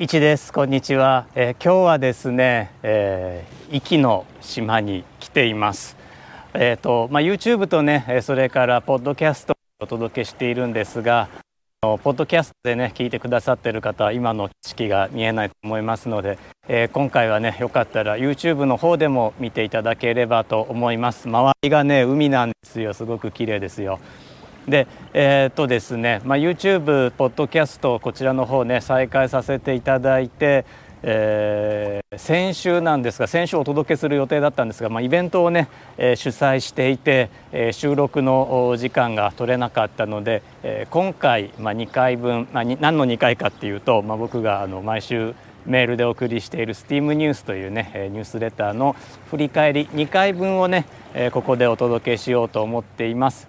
一です。こんにちは、えー、今日はですね、えー、壱岐の島に来ています。えっ、ー、とまあ YouTube とねそれからポッドキャストをお届けしているんですがポッドキャストでね聞いてくださってる方は今の景色が見えないと思いますので、えー、今回はねよかったら YouTube の方でも見ていただければと思います。周りがね海なんですよ。すごく綺麗ですよ。でえー、っとですね、まあ、YouTube ポッドキャストこちらの方ね再開させていただいてえー、先週なんですが先週お届けする予定だったんですが、まあ、イベントをね、えー、主催していて、えー、収録の時間が取れなかったので、えー、今回、まあ、2回分、まあ、何の2回かっていうと、まあ、僕があの毎週メールでお送りしている STEAM ニュースというねニュースレターの振り返り2回分をねここでお届けしようと思っています。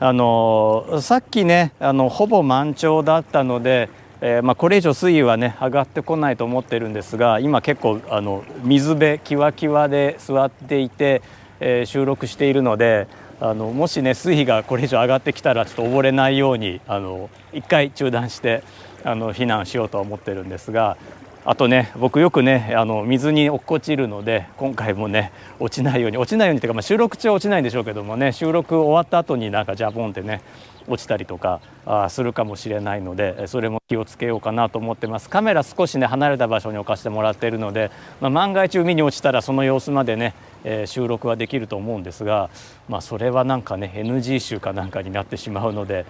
あのさっきねあのほぼ満潮だったのでえー、まあ、これ以上水位はね上がってこないと思ってるんですが今結構あの水辺キワキワで座っていて、えー、収録しているのであのもしね水位がこれ以上上がってきたらちょっと溺れないようにあの一回中断してあの避難しようと思ってるんですがあとね僕よくねあの水に落っこちるので今回もね落ちないように落ちないようにというか、まあ、収録中は落ちないんでしょうけどもね収録終わった後になんかジャボンってね落ちたりとかあするかもしれないのでそれも気をつけようかなと思ってます。カメラ少しね離れた場所に置かせてもらっているので、まあ、万が一海に落ちたらその様子までね、えー、収録はできると思うんですが、まあ、それはなんかね NG 集かなんかになってしまうので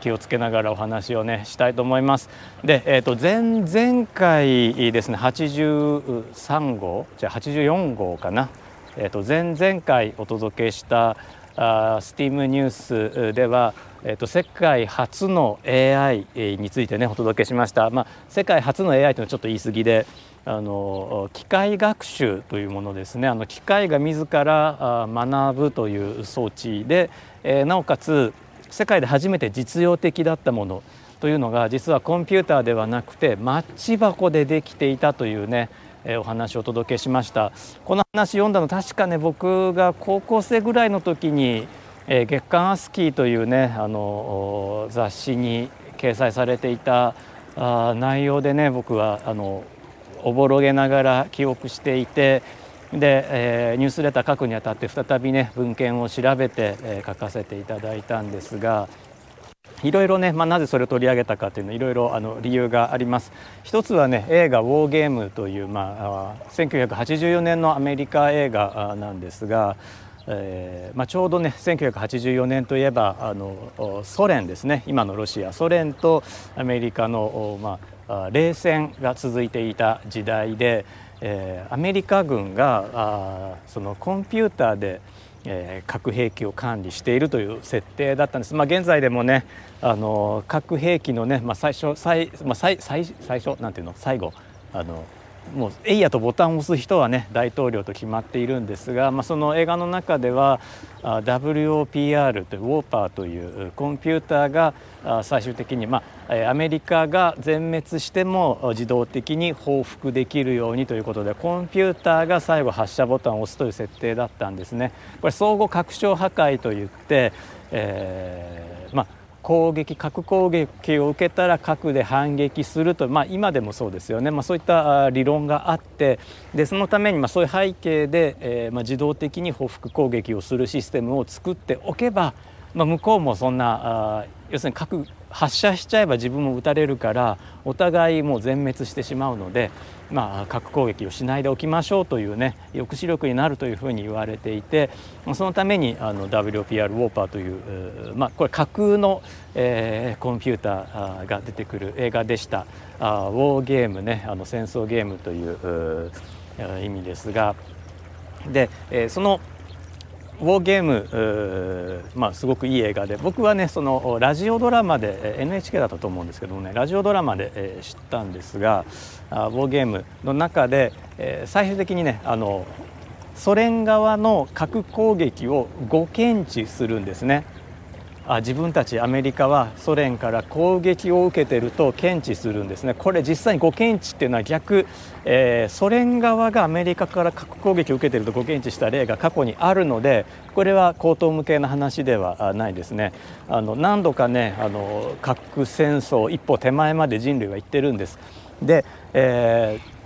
気をつけながらお話をねしたいと思います。で、えー、と前々回ですね83号じゃあ84号かな、えー、と前々回お届けしたあ STEAM ニュースでは、えー、と世界初の AI についてねお届けしました。まあ、世界初の AI というのはちょっと言い過ぎであの機械学習というものですねあの機械が自ら学ぶという装置で、えー、なおかつ世界で初めて実用的だったものというのが実はコンピューターではなくてマッチ箱でできていたというねお話をお届けしました。この話読んだの確かね僕が高校生ぐらいの時に月刊アスキーというねあの雑誌に掲載されていた内容でね僕はあのおぼろげながら記憶していてで、えー、ニュースレター書くにあたって再びね文献を調べて、えー、書かせていただいたんですがいろいろね、まあ、なぜそれを取り上げたかというのいろいろあの理由があります。一つはね映画「ウォーゲーム」という、まあ、1984年のアメリカ映画なんですが、えーまあ、ちょうどね1984年といえばあのソ連ですね。今のロシア。ソ連とアメリカの、まあ、冷戦が続いていた時代でえー、アメリカ軍があそのコンピューターで、えー、核兵器を管理しているという設定だったんです、まあ、現在でもねあの核兵器のね、まあ、最初最,、まあ、最最最初なんていうの？最後あのもうエイヤとボタンを押す人はね大統領と決まっているんですが、まあ、その映画の中では WOPR というウォーパーというコンピューターが最終的に、まあ、アメリカが全滅しても自動的に報復できるようにということでコンピューターが最後発射ボタンを押すという設定だったんですね。これ相互拡張破壊といって、えーまあ攻撃核攻撃を受けたら核で反撃すると、まあ、今でもそうですよね、まあ、そういった理論があってでそのためにまそういう背景で、えー、ま自動的に報復攻撃をするシステムを作っておけば、まあ、向こうもそんなあ要するに核発射しちゃえば自分も撃たれるからお互いもう全滅してしまうので、まあ、核攻撃をしないでおきましょうというね抑止力になるというふうに言われていてそのためにあの WPR ウォーパーという、まあ、これ架空の、えー、コンピューターが出てくる映画でした。あウォーゲームねあの戦争ゲームという意味ですが。で、えー、そのウォーゲーム、まあ、すごくいい映画で僕はねそのラジオドラマで NHK だったと思うんですけどもねラジオドラマで、えー、知ったんですがあウォーゲームの中で、えー、最終的にねあのソ連側の核攻撃を誤検知するんですね。あ自分たちアメリカはソ連から攻撃を受けてると検知するんですね。これ実際に誤検知っていうのは逆、えー、ソ連側がアメリカから核攻撃を受けてると誤検知した例が過去にあるのでこれは口頭向けの話ではないですね。あの何度かねあの核戦争一歩手前まで人類は行ってるんです。で、えー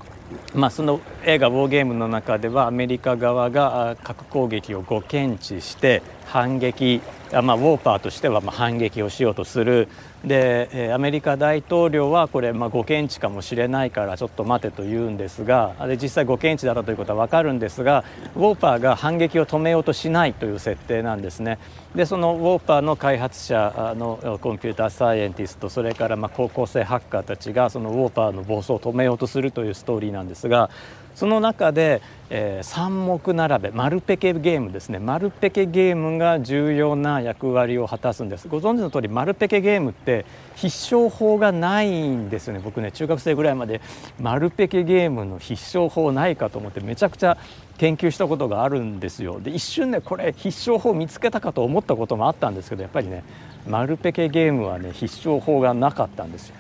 まあ、その映画「ウォーゲーム」の中ではアメリカ側が核攻撃を誤検知して反撃まあ、ウォーパーとしてはま反撃をしようとするでアメリカ大統領はこれまあ誤検知かもしれないからちょっと待てと言うんですがで実際誤検知だったということは分かるんですがウォーパーが反撃を止めようとしないという設定なんですね。でそのウォーパーの開発者のコンピューターサイエンティストそれからま高校生ハッカーたちがそのウォーパーの暴走を止めようとするというストーリーなんですがその中で、えー、三目並べマルペケゲームですね。マルペケゲームが重要な役割を果たすんです。ご存知の通りマルペケゲームって必勝法がないんですよね。僕ね中学生ぐらいまでマルペケゲームの必勝法ないかと思ってめちゃくちゃ研究したことがあるんですよ。で一瞬ねこれ必勝法見つけたかと思ったこともあったんですけどやっぱりねマルペケゲームはね必勝法がなかったんですよ。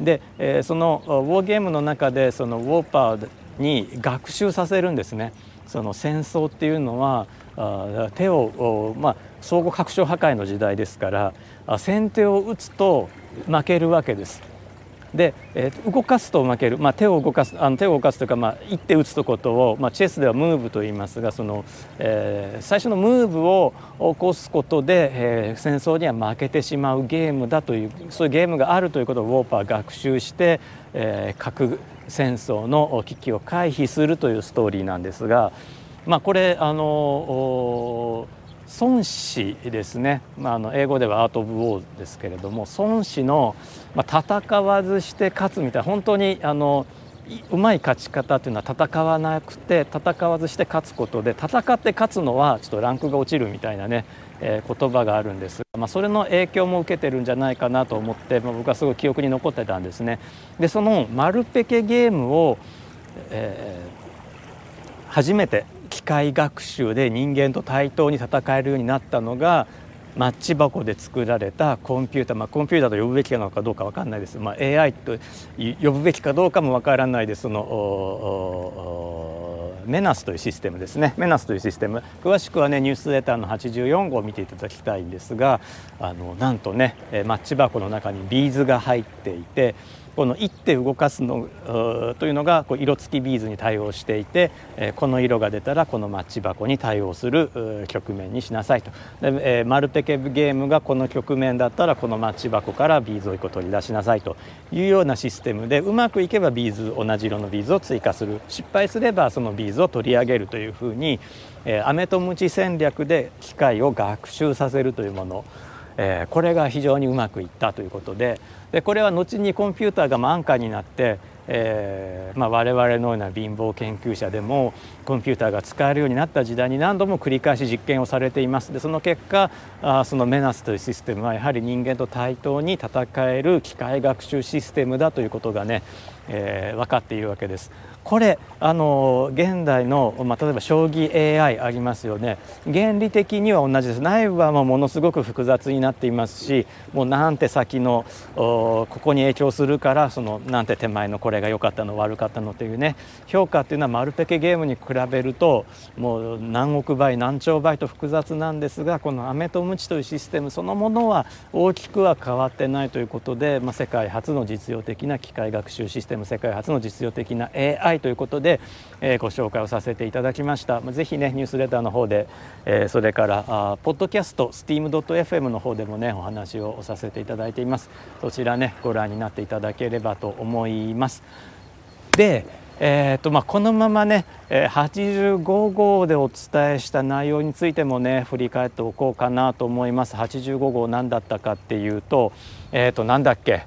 で、えー、そのウォーゲームの中でそのウォーパーに学習させるんですね。その戦争っていうのは手を、まあ、相互拡張破壊の時代ですから先手を打つと負けるわけです。で、えー、動かすと負ける、まあ、手を動かすあの手を動かすというか、まあ、一手打つとことを、まあ、チェスではムーブと言いますがその、えー、最初のムーブを起こすことで、えー、戦争には負けてしまうゲームだというそういうゲームがあるということをウォーパー学習して、えー、核戦争の危機を回避するというストーリーなんですが、まあ、これあの孫子ですね、まあ、あの英語ではアート・オブ・ウォーですけれども孫子の、まあ、戦わずして勝つみたいな本当にあのうまい勝ち方というのは戦わなくて戦わずして勝つことで戦って勝つのはちょっとランクが落ちるみたいなね、えー、言葉があるんですがまあ、それの影響も受けてるんじゃないかなと思って、まあ、僕はすごい記憶に残ってたんですね。でそのマルペケゲームを、えー、初めて機械学習で人間と対等に戦えるようになったのがマッチ箱で作られたコンピューター、まあ、コンピューターと呼ぶべきなのかどうか分かんないです、まあ、AI と呼ぶべきかどうかも分からないです。そのメナスというシステムですね。メナスというシステム。詳しくはねニュースレターの84号を見ていただきたいんですがあのなんとねマッチ箱の中にビーズが入っていてこの一手動かすのというのがこう色付きビーズに対応していてこの色が出たらこのマッチ箱に対応する局面にしなさいと。でえマルペケゲームがこの局面だったらこのマッチ箱からビーズを1個取り出しなさいと。いうようなシステムでうまくいけばビーズ同じ色のビーズを追加する。失敗すればそのビーズを取り上げるというふうにアメとムチ戦略で機械を学習させるというもの。えー、これが非常にうまくいったということででこれは後にコンピューターが安価になって、えーまあ、我々のような貧乏研究者でもコンピューターが使えるようになった時代に何度も繰り返し実験をされていますでその結果あそのメナスというシステムはやはり人間と対等に戦える機械学習システムだということがね、えー、分かっているわけです。これあの現代の、まあ、例えば将棋 AI ありますよね。原理的には同じです。内部はもものすごく複雑になっていますしもうなんて先のここに影響するからそのなんて手前のこれが良かったの悪かったのというね。評価っていうのはマルペケゲームに比べるともう何億倍何兆倍と複雑なんですがこのアメとムチというシステムそのものは大きくは変わってないということで、まあ、世界初の実用的な機械学習システム世界初の実用的な AI いということで、えー、ご紹介をさせていただきました。ぜひねニュースレターの方で、えー、それからあポッドキャスト steam.fm の方でもねお話をさせていただいています。そちらねご覧になっていただければと思います。でえーとまあ、このままね85号でお伝えした内容についてもね振り返っておこうかなと思います。85号何だったかっていうと,、えー、となんだっけ？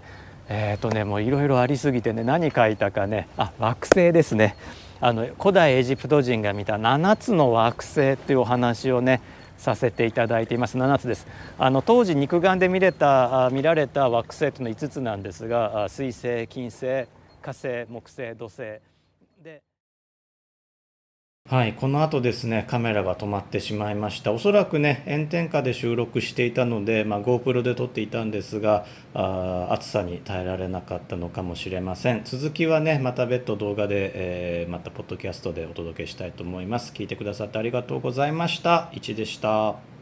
えっ、ー、とねもういろいろありすぎてね何書いたかねあ惑星ですね。あの古代エジプト人が見た7つの惑星っていうお話をねさせていただいています。7つです。あの当時肉眼で見れた見られた惑星というのは5つなんですが水星金星火星木星土星。ではい、この後ですね、カメラが止まってしまいました。おそらくね、炎天下で収録していたので、まあ、GoPro で撮っていたんですがあ、暑さに耐えられなかったのかもしれません。続きはね、また別途動画で、えー、またポッドキャストでお届けしたいと思います。聞いてくださってありがとうございました。1でした。